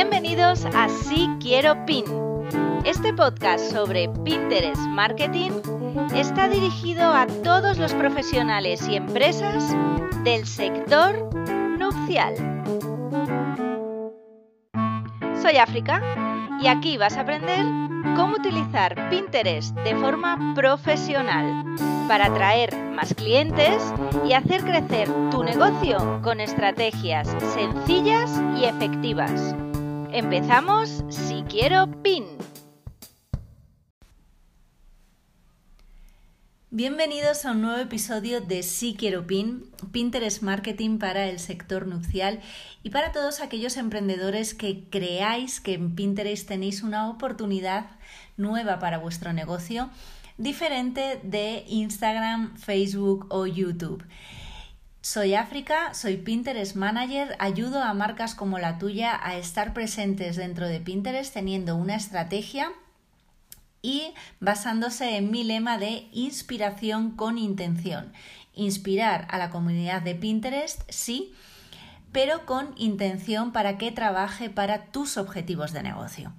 Bienvenidos a Sí Quiero Pin. Este podcast sobre Pinterest Marketing está dirigido a todos los profesionales y empresas del sector nupcial. Soy África y aquí vas a aprender cómo utilizar Pinterest de forma profesional para atraer más clientes y hacer crecer tu negocio con estrategias sencillas y efectivas. Empezamos si quiero PIN. Bienvenidos a un nuevo episodio de Si Quiero PIN, Pinterest Marketing para el sector nupcial y para todos aquellos emprendedores que creáis que en Pinterest tenéis una oportunidad nueva para vuestro negocio, diferente de Instagram, Facebook o YouTube. Soy África, soy Pinterest Manager, ayudo a marcas como la tuya a estar presentes dentro de Pinterest teniendo una estrategia y basándose en mi lema de inspiración con intención. Inspirar a la comunidad de Pinterest, sí, pero con intención para que trabaje para tus objetivos de negocio.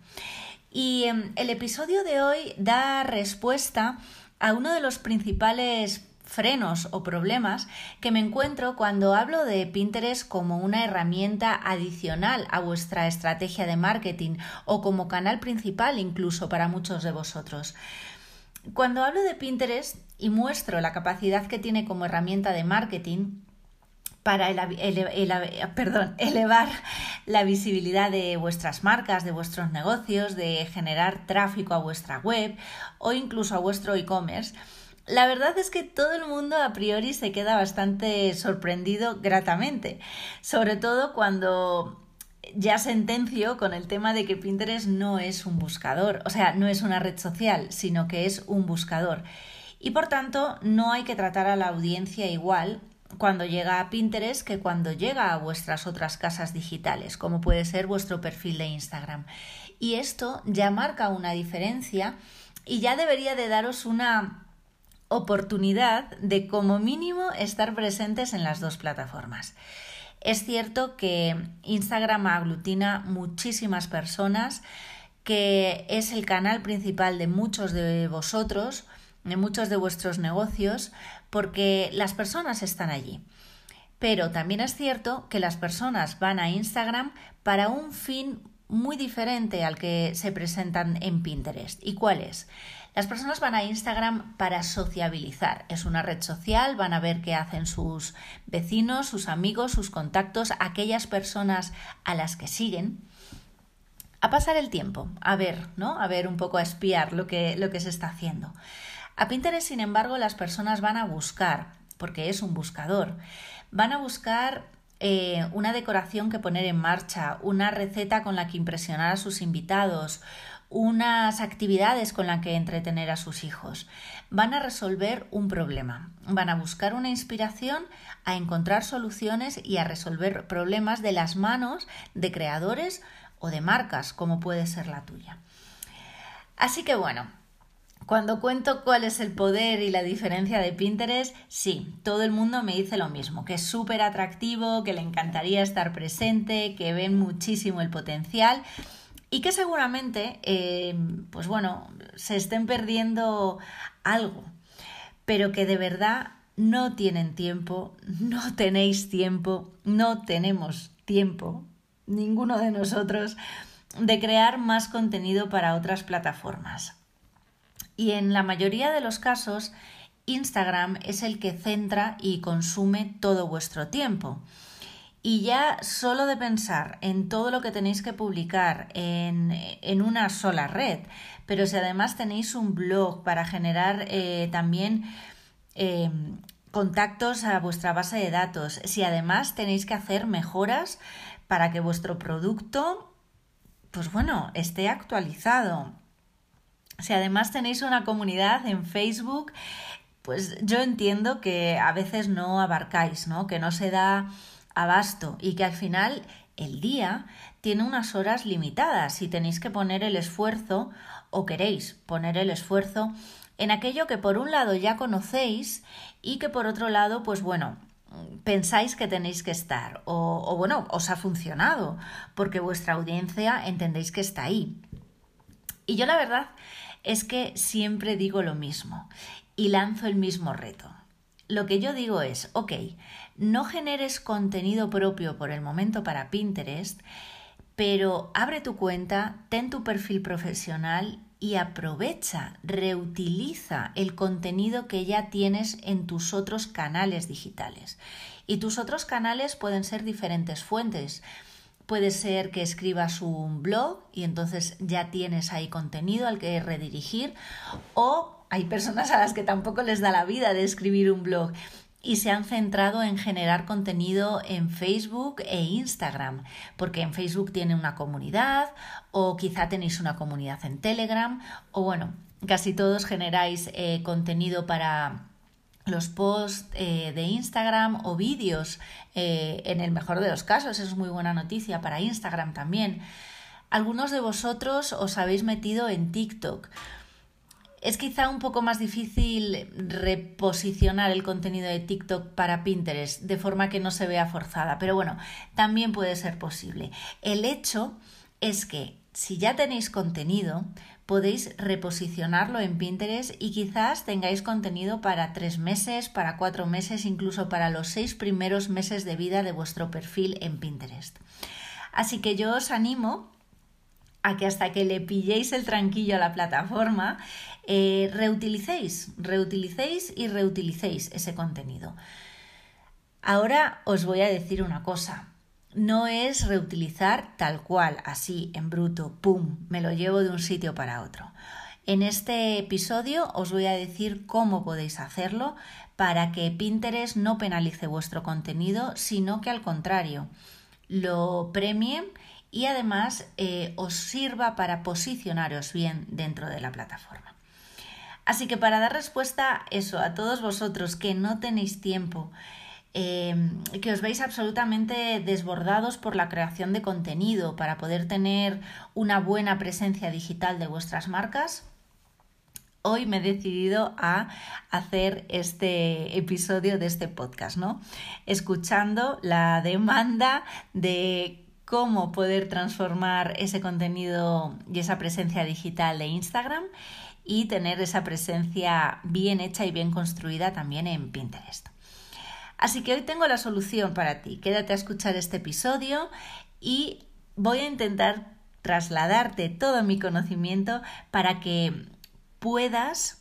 Y em, el episodio de hoy da respuesta a uno de los principales frenos o problemas que me encuentro cuando hablo de Pinterest como una herramienta adicional a vuestra estrategia de marketing o como canal principal incluso para muchos de vosotros. Cuando hablo de Pinterest y muestro la capacidad que tiene como herramienta de marketing, para perdón, elevar la visibilidad de vuestras marcas, de vuestros negocios, de generar tráfico a vuestra web o incluso a vuestro e-commerce, la verdad es que todo el mundo a priori se queda bastante sorprendido gratamente, sobre todo cuando ya sentencio con el tema de que Pinterest no es un buscador, o sea, no es una red social, sino que es un buscador. Y por tanto, no hay que tratar a la audiencia igual cuando llega a Pinterest que cuando llega a vuestras otras casas digitales, como puede ser vuestro perfil de Instagram. Y esto ya marca una diferencia y ya debería de daros una oportunidad de como mínimo estar presentes en las dos plataformas. Es cierto que Instagram aglutina muchísimas personas, que es el canal principal de muchos de vosotros, de muchos de vuestros negocios, porque las personas están allí. Pero también es cierto que las personas van a Instagram para un fin muy diferente al que se presentan en Pinterest. ¿Y cuál es? Las personas van a Instagram para sociabilizar. Es una red social, van a ver qué hacen sus vecinos, sus amigos, sus contactos, aquellas personas a las que siguen. A pasar el tiempo, a ver, ¿no? A ver un poco a espiar lo que, lo que se está haciendo. A Pinterest, sin embargo, las personas van a buscar, porque es un buscador, van a buscar eh, una decoración que poner en marcha, una receta con la que impresionar a sus invitados, unas actividades con las que entretener a sus hijos. Van a resolver un problema, van a buscar una inspiración, a encontrar soluciones y a resolver problemas de las manos de creadores o de marcas, como puede ser la tuya. Así que bueno, cuando cuento cuál es el poder y la diferencia de Pinterest, sí, todo el mundo me dice lo mismo, que es súper atractivo, que le encantaría estar presente, que ven muchísimo el potencial y que seguramente, eh, pues bueno, se estén perdiendo algo, pero que de verdad no tienen tiempo, no tenéis tiempo, no tenemos tiempo, ninguno de nosotros, de crear más contenido para otras plataformas. Y en la mayoría de los casos, Instagram es el que centra y consume todo vuestro tiempo. Y ya solo de pensar en todo lo que tenéis que publicar en, una sola red, pero si además tenéis un blog para generar eh, también em, contactos a vuestra base de datos, si además tenéis que hacer mejoras para que vuestro producto, pues bueno, esté actualizado. Si además tenéis una comunidad en Facebook, pues yo entiendo que a veces no abarcáis, ¿no? Que no se da abasto y que al final el día tiene unas horas limitadas y tenéis que poner el esfuerzo o queréis poner el esfuerzo en aquello que por un lado ya conocéis y que por otro lado, pues bueno, pensáis que tenéis que estar o, o bueno, os ha funcionado porque vuestra audiencia entendéis que está ahí. Y yo la verdad es que siempre digo lo mismo y lanzo el mismo reto. Lo que yo digo es, ok, no generes contenido propio por el momento para Pinterest, pero abre tu cuenta, ten tu perfil profesional y aprovecha, reutiliza el contenido que ya tienes en tus otros canales digitales. Y tus otros canales pueden ser diferentes fuentes. Puede ser que escribas un blog y entonces ya tienes ahí contenido al que redirigir o hay personas a las que tampoco les da la vida de escribir un blog y se han centrado en generar contenido en Facebook e Instagram, porque en Facebook tiene una comunidad o quizá tenéis una comunidad en Telegram o bueno, casi todos generáis eh, contenido para los posts eh, de Instagram o vídeos, eh, en el mejor de los casos, es muy buena noticia para Instagram también. Algunos de vosotros os habéis metido en TikTok es quizá un poco más difícil reposicionar el contenido de TikTok para Pinterest de forma que no se vea forzada, pero bueno, también puede ser posible. El hecho es que si ya tenéis contenido, podéis reposicionarlo en Pinterest y quizás tengáis contenido para tres meses, para cuatro meses, incluso para los seis primeros meses de vida de vuestro perfil en Pinterest. Así que yo os animo a que hasta que le pilléis el tranquillo a la plataforma, eh, reutilicéis, reutilicéis y reutilicéis ese contenido. Ahora os voy a decir una cosa. No es reutilizar tal cual, así, en bruto, ¡pum!, me lo llevo de un sitio para otro. En este episodio os voy a decir cómo podéis hacerlo para que Pinterest no penalice vuestro contenido, sino que al contrario, lo premie y además eh, os sirva para posicionaros bien dentro de la plataforma. Así que para dar respuesta eso a todos vosotros que no tenéis tiempo, eh, que os veis absolutamente desbordados por la creación de contenido para poder tener una buena presencia digital de vuestras marcas, hoy me he decidido a hacer este episodio de este podcast, ¿no? Escuchando la demanda de cómo poder transformar ese contenido y esa presencia digital de Instagram y tener esa presencia bien hecha y bien construida también en Pinterest. Así que hoy tengo la solución para ti. Quédate a escuchar este episodio y voy a intentar trasladarte todo mi conocimiento para que puedas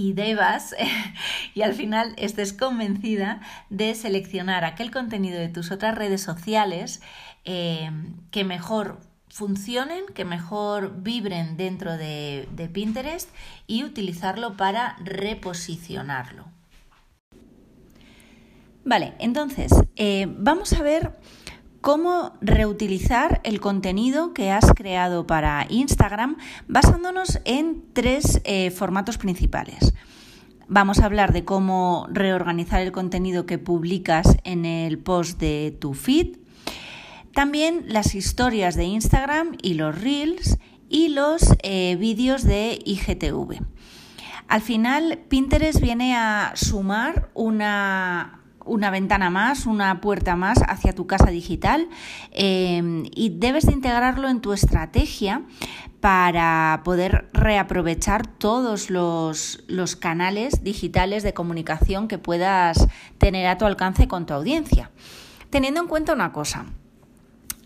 y debas y al final estés convencida de seleccionar aquel contenido de tus otras redes sociales eh, que mejor funcionen, que mejor vibren dentro de, Pinterest y utilizarlo para reposicionarlo. Vale, entonces eh, vamos a ver cómo reutilizar el contenido que has creado para Instagram basándonos en tres eh, formatos principales. Vamos a hablar de cómo reorganizar el contenido que publicas en el post de tu feed, también las historias de Instagram y los reels y los eh, vídeos de IGTV. Al final, Pinterest viene a sumar una una ventana más, una puerta más hacia tu casa digital em, y debes de integrarlo en tu estrategia para poder reaprovechar todos los, los canales digitales de comunicación que puedas tener a tu alcance con tu audiencia. Teniendo en cuenta una cosa,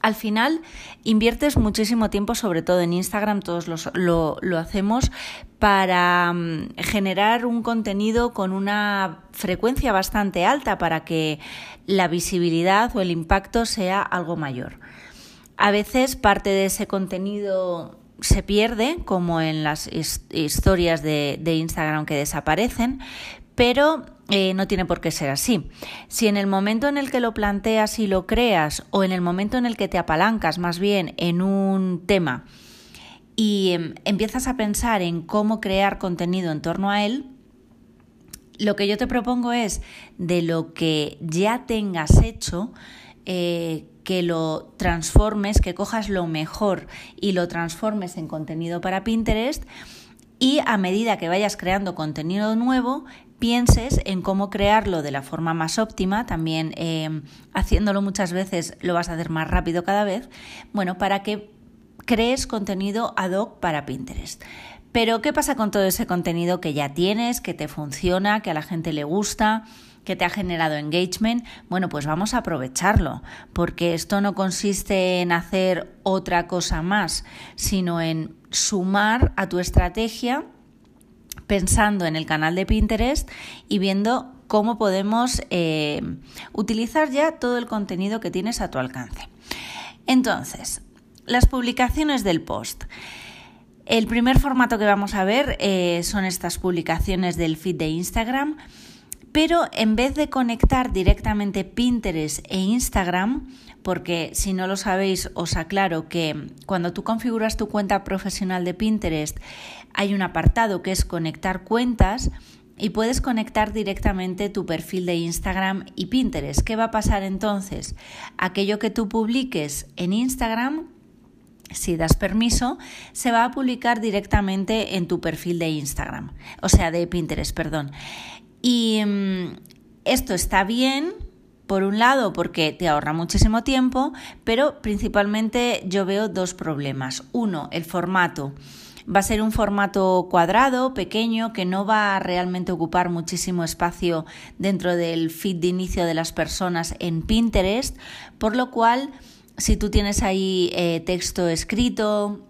al final inviertes muchísimo tiempo, sobre todo en Instagram, todos lo, hacemos, para mm, generar un contenido con una frecuencia bastante alta para que la visibilidad o el impacto sea algo mayor. A veces parte de ese contenido se pierde, como en las historias de, de Instagram que desaparecen, pero eh, no tiene por qué ser así. Si en el momento en el que lo planteas y lo creas o en el momento en el que te apalancas más bien en un tema y em, empiezas a pensar en cómo crear contenido en torno a él, lo que yo te propongo es de lo que ya tengas hecho, eh, que lo transformes, que cojas lo mejor y lo transformes en contenido para Pinterest y a medida que vayas creando contenido nuevo, pienses en cómo crearlo de la forma más óptima, también eh, haciéndolo muchas veces lo vas a hacer más rápido cada vez, bueno, para que crees contenido ad hoc para Pinterest. Pero ¿qué pasa con todo ese contenido que ya tienes, que te funciona, que a la gente le gusta? que te ha generado engagement, bueno, pues vamos a aprovecharlo, porque esto no consiste en hacer otra cosa más, sino en sumar a tu estrategia pensando en el canal de Pinterest y viendo cómo podemos eh, utilizar ya todo el contenido que tienes a tu alcance. Entonces, las publicaciones del post. El primer formato que vamos a ver eh, son estas publicaciones del feed de Instagram, pero en vez de conectar directamente Pinterest e Instagram, porque si no lo sabéis os aclaro que cuando tú configuras tu cuenta profesional de Pinterest hay un apartado que es conectar cuentas y puedes conectar directamente tu perfil de Instagram y Pinterest. ¿Qué va a pasar entonces? Aquello que tú publiques en Instagram, si das permiso, se va a publicar directamente en tu perfil de Instagram, o sea, de Pinterest, perdón. Y mm, esto está bien, por un lado, porque te ahorra muchísimo tiempo, pero principalmente yo veo dos problemas. Uno, el formato. Va a ser un formato cuadrado, pequeño, que no va a realmente ocupar muchísimo espacio dentro del feed de inicio de las personas en Pinterest, por lo cual si tú tienes ahí eh, texto escrito,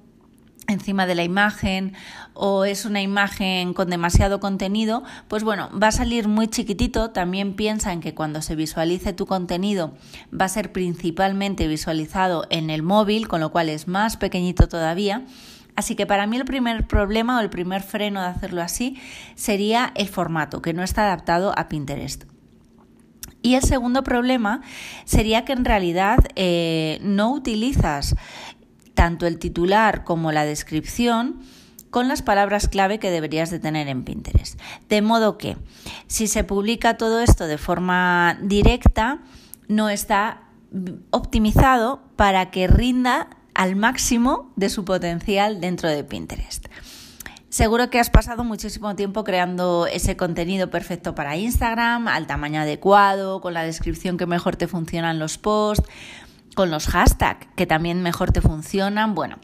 encima de la imagen o es una imagen con demasiado contenido, pues bueno, va a salir muy chiquitito. También piensa en que cuando se visualice tu contenido va a ser principalmente visualizado en el móvil, con lo cual es más pequeñito todavía. Así que para mí el primer problema o el primer freno de hacerlo así sería el formato, que no está adaptado a Pinterest. Y el segundo problema sería que en realidad eh, no utilizas tanto el titular como la descripción con las palabras clave que deberías de tener en Pinterest. De modo que si se publica todo esto de forma directa, no está optimizado para que rinda al máximo de su potencial dentro de Pinterest. Seguro que has pasado muchísimo tiempo creando ese contenido perfecto para Instagram, al tamaño adecuado, con la descripción que mejor te funcionan los posts, con los hashtags que también mejor te funcionan. Bueno,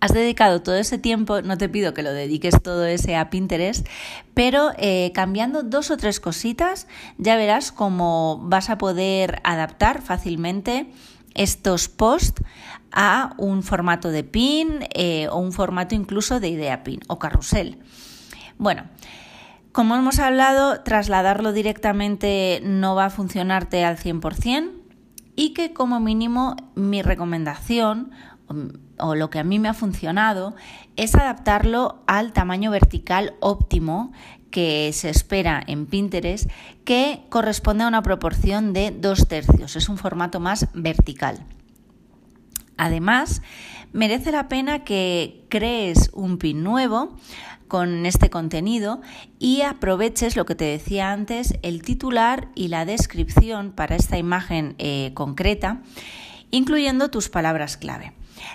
has dedicado todo ese tiempo, no te pido que lo dediques todo ese a Pinterest, pero eh, cambiando dos o tres cositas ya verás cómo vas a poder adaptar fácilmente estos posts a un formato de pin eh, o un formato incluso de idea pin o carrusel. Bueno, como hemos hablado, trasladarlo directamente no va a funcionarte al 100% y que como mínimo mi recomendación o lo que a mí me ha funcionado es adaptarlo al tamaño vertical óptimo que se espera en Pinterest, que corresponde a una proporción de dos tercios. Es un formato más vertical. Además, merece la pena que crees un pin nuevo con este contenido y aproveches lo que te decía antes, el titular y la descripción para esta imagen eh, concreta, incluyendo tus palabras clave.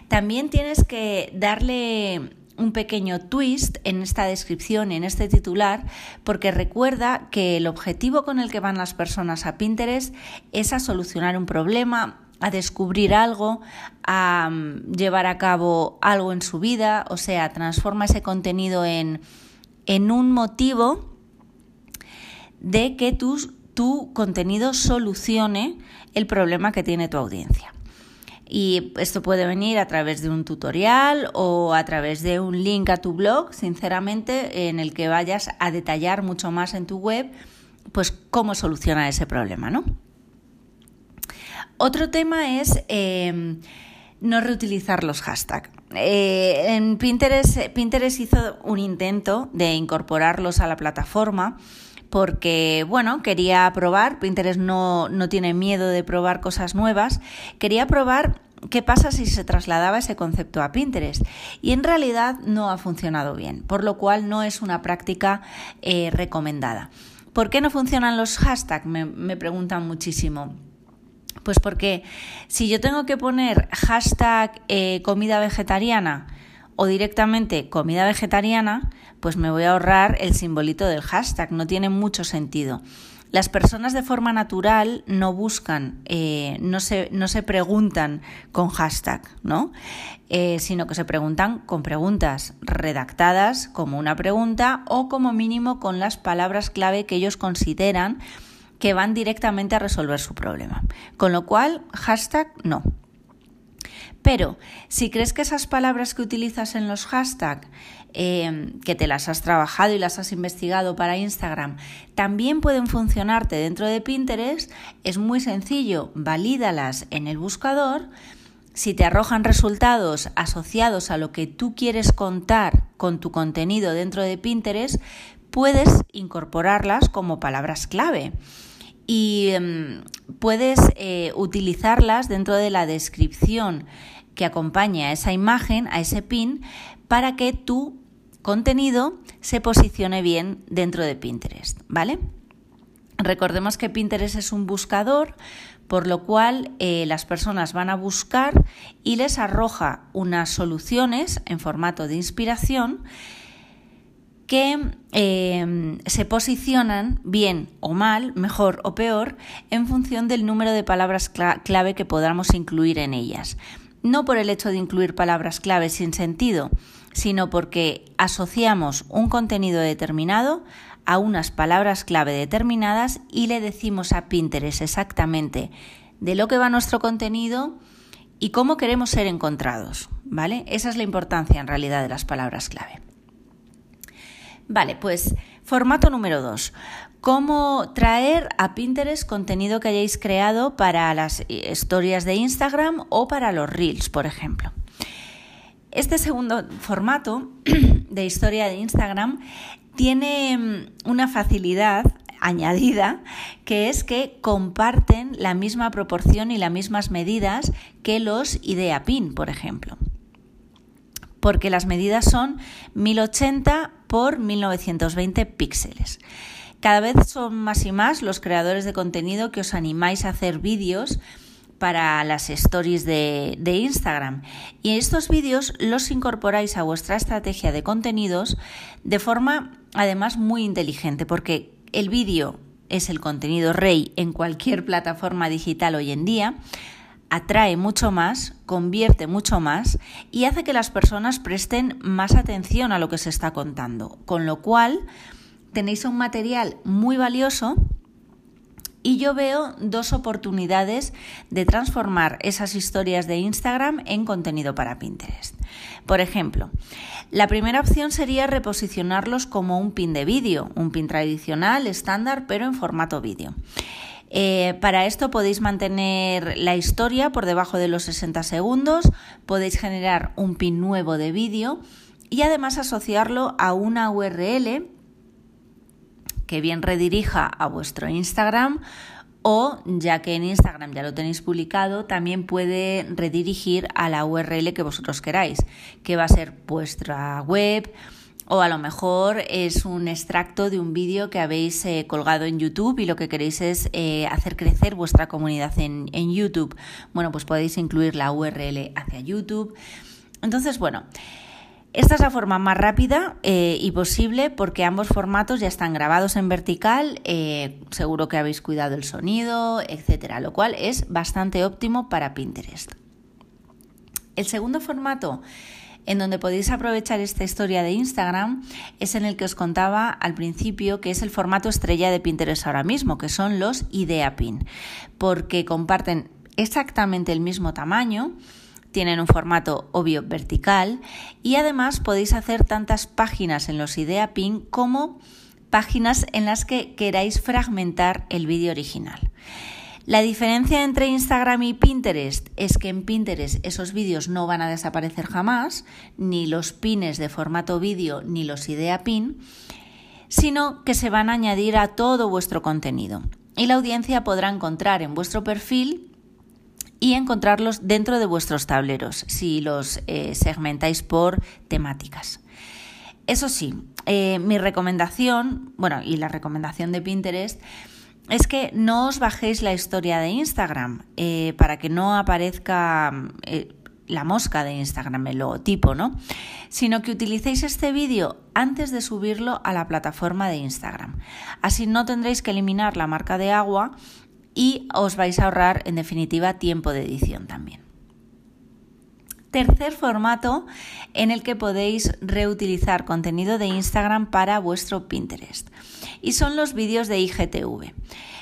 También tienes que darle un pequeño twist en esta descripción, en este titular, porque recuerda que el objetivo con el que van las personas a Pinterest es a solucionar un problema, a descubrir algo, a mm, llevar a cabo algo en su vida, o sea, transforma ese contenido en, en un motivo de que tu contenido solucione el problema que tiene tu audiencia. Y esto puede venir a través de un tutorial o a través de un link a tu blog, sinceramente, en el que vayas a detallar mucho más en tu web, pues cómo solucionar ese problema, ¿no? Otro tema es em, no reutilizar los hashtags. Eh, en Pinterest, Pinterest hizo un intento de incorporarlos a la plataforma porque, bueno, quería probar, Pinterest no, no tiene miedo de probar cosas nuevas, quería probar qué pasa si se trasladaba ese concepto a Pinterest. Y en realidad no ha funcionado bien, por lo cual no es una práctica eh, recomendada. ¿Por qué no funcionan los hashtags? Me, preguntan muchísimo. Pues porque si yo tengo que poner hashtag eh, comida vegetariana o directamente comida vegetariana, pues me voy a ahorrar el simbolito del hashtag, no tiene mucho sentido. Las personas de forma natural no buscan, eh, no, se, no, se, preguntan con hashtag, ¿no? Eh, sino que se preguntan con preguntas redactadas como una pregunta o como mínimo con las palabras clave que ellos consideran que van directamente a resolver su problema. Con lo cual, hashtag no. Pero si crees que esas palabras que utilizas en los hashtags, eh, que te las has trabajado y las has investigado para Instagram, también pueden funcionarte dentro de Pinterest, es muy sencillo, valídalas en el buscador. Si te arrojan resultados asociados a lo que tú quieres contar con tu contenido dentro de Pinterest, puedes incorporarlas como palabras clave y em, puedes eh, utilizarlas dentro de la descripción que acompaña a esa imagen, a ese pin, para que tu contenido se posicione bien dentro de Pinterest, ¿vale? Recordemos que Pinterest es un buscador, por lo cual eh, las personas van a buscar y les arroja unas soluciones en formato de inspiración que eh, se posicionan bien o mal, mejor o peor, en función del número de palabras clave que podamos incluir en ellas no por el hecho de incluir palabras clave sin sentido, sino porque asociamos un contenido determinado a unas palabras clave determinadas y le decimos a Pinterest exactamente de lo que va nuestro contenido y cómo queremos ser encontrados, ¿vale? Esa es la importancia en realidad de las palabras clave. Vale, pues formato número 2 cómo traer a Pinterest contenido que hayáis creado para las historias de Instagram o para los reels, por ejemplo. Este segundo formato de historia de Instagram tiene mm, una facilidad añadida que es que comparten la misma proporción y las mismas medidas que los idea pin, por ejemplo. Porque las medidas son 1080 por 1920 píxeles. Cada vez son más y más los creadores de contenido que os animáis a hacer vídeos para las stories de, Instagram. Y estos vídeos los incorporáis a vuestra estrategia de contenidos de forma además muy inteligente, porque el vídeo es el contenido rey en cualquier plataforma digital hoy en día, atrae mucho más, convierte mucho más y hace que las personas presten más atención a lo que se está contando. Con lo cual, tenéis un material muy valioso y yo veo dos oportunidades de transformar esas historias de Instagram en contenido para Pinterest. Por ejemplo, la primera opción sería reposicionarlos como un pin de vídeo, un pin tradicional, estándar, pero en formato vídeo. Eh, para esto podéis mantener la historia por debajo de los 60 segundos, podéis generar un pin nuevo de vídeo y además asociarlo a una URL que bien redirija a vuestro Instagram o ya que en Instagram ya lo tenéis publicado, también puede redirigir a la URL que vosotros queráis, que va a ser vuestra web o a lo mejor es un extracto de un vídeo que habéis eh, colgado en YouTube y lo que queréis es eh, hacer crecer vuestra comunidad en, en YouTube. Bueno, pues podéis incluir la URL hacia YouTube. Entonces, bueno. Esta es la forma más rápida eh, y posible porque ambos formatos ya están grabados en vertical, seguro que habéis cuidado el sonido, etcétera, lo cual es bastante óptimo para Pinterest. El segundo formato en donde podéis aprovechar esta historia de Instagram es en el que os contaba al principio, que es el formato estrella de Pinterest ahora mismo, que son los Idea Pin, porque comparten exactamente el mismo tamaño tienen un formato obvio vertical y además podéis hacer tantas páginas en los Idea Pin como páginas en las que queráis fragmentar el vídeo original. La diferencia entre Instagram y Pinterest es que en Pinterest esos vídeos no van a desaparecer jamás, ni los pines de formato vídeo ni los idea pin, sino que se van a añadir a todo vuestro contenido. Y la audiencia podrá encontrar en vuestro perfil y encontrarlos dentro de vuestros tableros si los eh, segmentáis por temáticas. Eso sí, eh, mi recomendación, bueno, y la recomendación de Pinterest, es que no os bajéis la historia de Instagram eh, para que no aparezca la mosca de Instagram, el logotipo, ¿no? Sino que utilicéis este vídeo antes de subirlo a la plataforma de Instagram. Así no tendréis que eliminar la marca de agua y os vais a ahorrar, en definitiva, tiempo de edición también. Tercer formato en el que podéis reutilizar contenido de Instagram para vuestro Pinterest. Y son los vídeos de IGTV.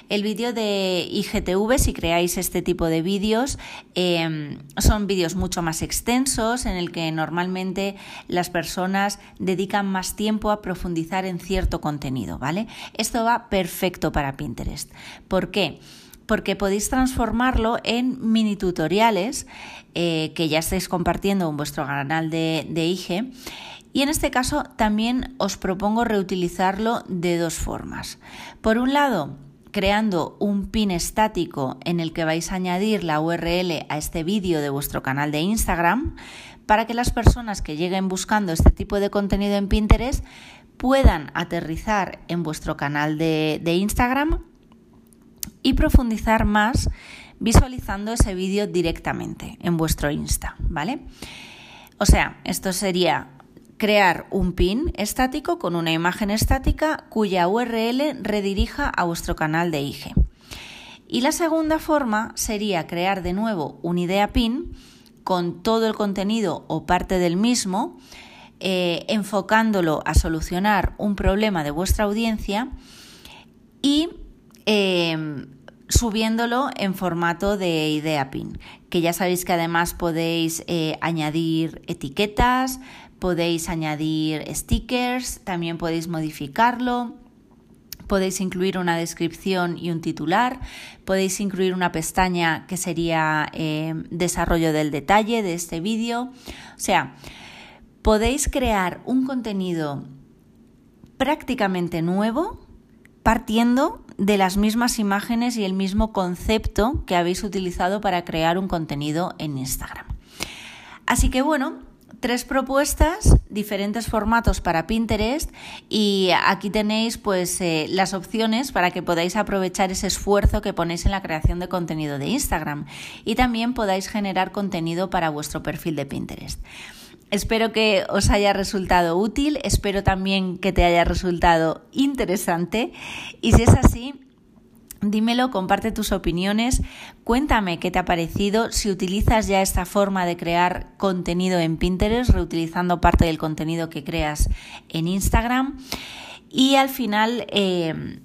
El vídeo de IGTV, si creáis este tipo de vídeos, em, son vídeos mucho más extensos en el que normalmente las personas dedican más tiempo a profundizar en cierto contenido, ¿vale? Esto va perfecto para Pinterest. ¿Por qué? Porque podéis transformarlo en mini tutoriales eh, que ya estáis compartiendo en vuestro canal de, de IG. Y en este caso también os propongo reutilizarlo de dos formas. Por un lado, creando un pin estático en el que vais a añadir la URL a este vídeo de vuestro canal de Instagram para que las personas que lleguen buscando este tipo de contenido en Pinterest puedan aterrizar en vuestro canal de, Instagram y profundizar más visualizando ese vídeo directamente en vuestro Insta, ¿vale? O sea, esto sería crear un pin estático con una imagen estática cuya URL redirija a vuestro canal de IG. Y la segunda forma sería crear de nuevo un idea pin con todo el contenido o parte del mismo, eh, enfocándolo a solucionar un problema de vuestra audiencia y eh, subiéndolo en formato de idea pin, que ya sabéis que además podéis eh, añadir etiquetas, podéis añadir stickers, también podéis modificarlo. Podéis incluir una descripción y un titular. Podéis incluir una pestaña que sería eh, desarrollo del detalle de este vídeo. O sea, podéis crear un contenido prácticamente nuevo partiendo de las mismas imágenes y el mismo concepto que habéis utilizado para crear un contenido en Instagram. Así que bueno, tres propuestas, diferentes formatos para Pinterest y aquí tenéis pues eh, las opciones para que podáis aprovechar ese esfuerzo que ponéis en la creación de contenido de Instagram y también podáis generar contenido para vuestro perfil de Pinterest. Espero que os haya resultado útil, espero también que te haya resultado interesante y si es así, Dímelo, comparte tus opiniones, cuéntame qué te ha parecido, si utilizas ya esta forma de crear contenido en Pinterest, reutilizando parte del contenido que creas en Instagram. Y al final, eh,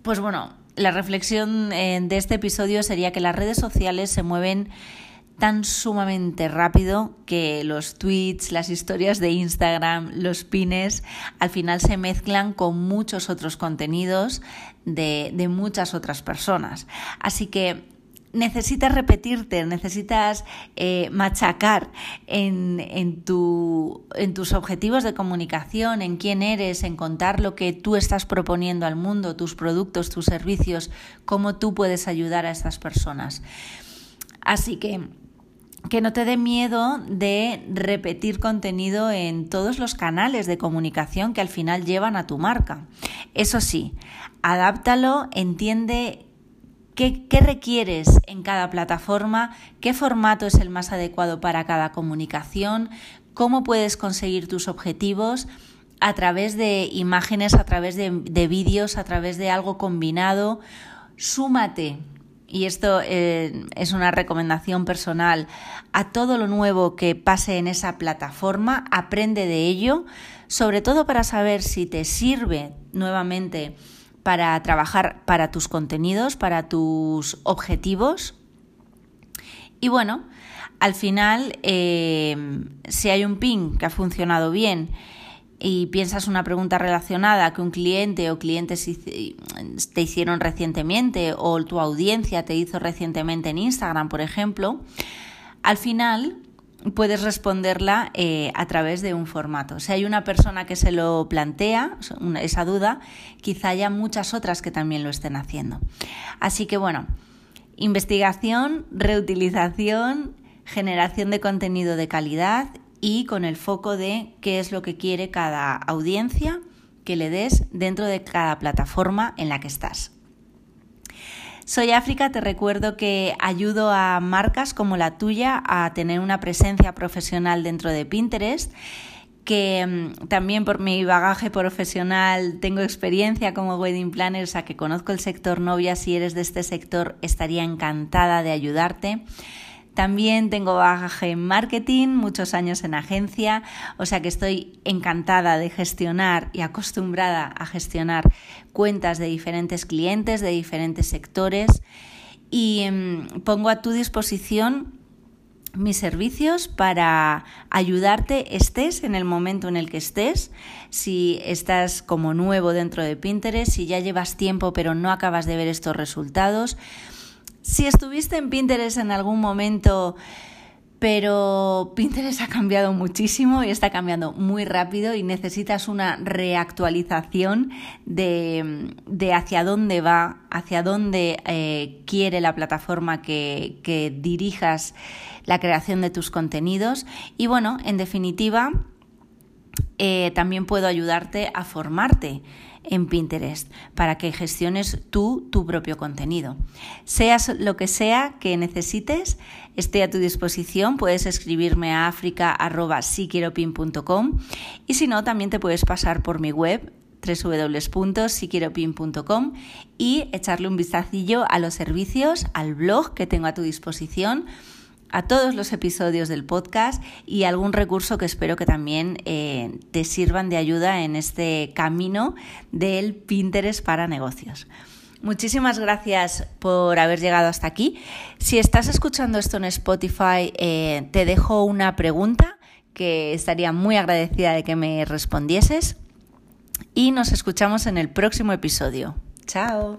pues bueno, la reflexión eh, de este episodio sería que las redes sociales se mueven tan sumamente rápido que los tweets, las historias de Instagram, los pines, al final se mezclan con muchos otros contenidos de, muchas otras personas. Así que necesitas repetirte, necesitas eh, machacar en, en, en, tus objetivos de comunicación, en quién eres, en contar lo que tú estás proponiendo al mundo, tus productos, tus servicios, cómo tú puedes ayudar a estas personas. Así que que no te dé miedo de repetir contenido en todos los canales de comunicación que al final llevan a tu marca. Eso sí, adáptalo, entiende qué, requieres en cada plataforma, qué formato es el más adecuado para cada comunicación, cómo puedes conseguir tus objetivos a través de imágenes, a través de, de vídeos, a través de algo combinado. Súmate y esto eh, es una recomendación personal, a todo lo nuevo que pase en esa plataforma, aprende de ello, sobre todo para saber si te sirve nuevamente para trabajar para tus contenidos, para tus objetivos. Y bueno, al final, eh, si hay un ping que ha funcionado bien, y piensas una pregunta relacionada que un cliente o clientes te hicieron recientemente o tu audiencia te hizo recientemente en Instagram, por ejemplo, al final puedes responderla eh, a través de un formato. Si hay una persona que se lo plantea, esa duda, quizá haya muchas otras que también lo estén haciendo. Así que bueno, investigación, reutilización, generación de contenido de calidad y con el foco de qué es lo que quiere cada audiencia que le des dentro de cada plataforma en la que estás. Soy África, te recuerdo que ayudo a marcas como la tuya a tener una presencia profesional dentro de Pinterest que mm, también por mi bagaje profesional tengo experiencia como wedding planner, o sea que conozco el sector novia, si eres de este sector estaría encantada de ayudarte. También tengo bagaje en marketing, muchos años en agencia, o sea que estoy encantada de gestionar y acostumbrada a gestionar cuentas de diferentes clientes, de diferentes sectores. Y mm, pongo a tu disposición mis servicios para ayudarte estés en el momento en el que estés, si estás como nuevo dentro de Pinterest, si ya llevas tiempo pero no acabas de ver estos resultados, si estuviste en Pinterest en algún momento pero Pinterest ha cambiado muchísimo y está cambiando muy rápido y necesitas una reactualización de, hacia dónde va, hacia dónde eh, quiere la plataforma que dirijas la creación de tus contenidos. Y bueno, en definitiva, eh, también puedo ayudarte a formarte en Pinterest para que gestiones tú tu propio contenido. Seas lo que sea que necesites, esté a tu disposición. Puedes escribirme a africa.siquieropin.com y si no, también te puedes pasar por mi web www.siquieropin.com y echarle un vistacillo a los servicios, al blog que tengo a tu disposición a todos los episodios del podcast y algún recurso que espero que también eh, te sirvan de ayuda en este camino del Pinterest para negocios. Muchísimas gracias por haber llegado hasta aquí. Si estás escuchando esto en Spotify, eh, te dejo una pregunta que estaría muy agradecida de que me respondieses y nos escuchamos en el próximo episodio. Chao.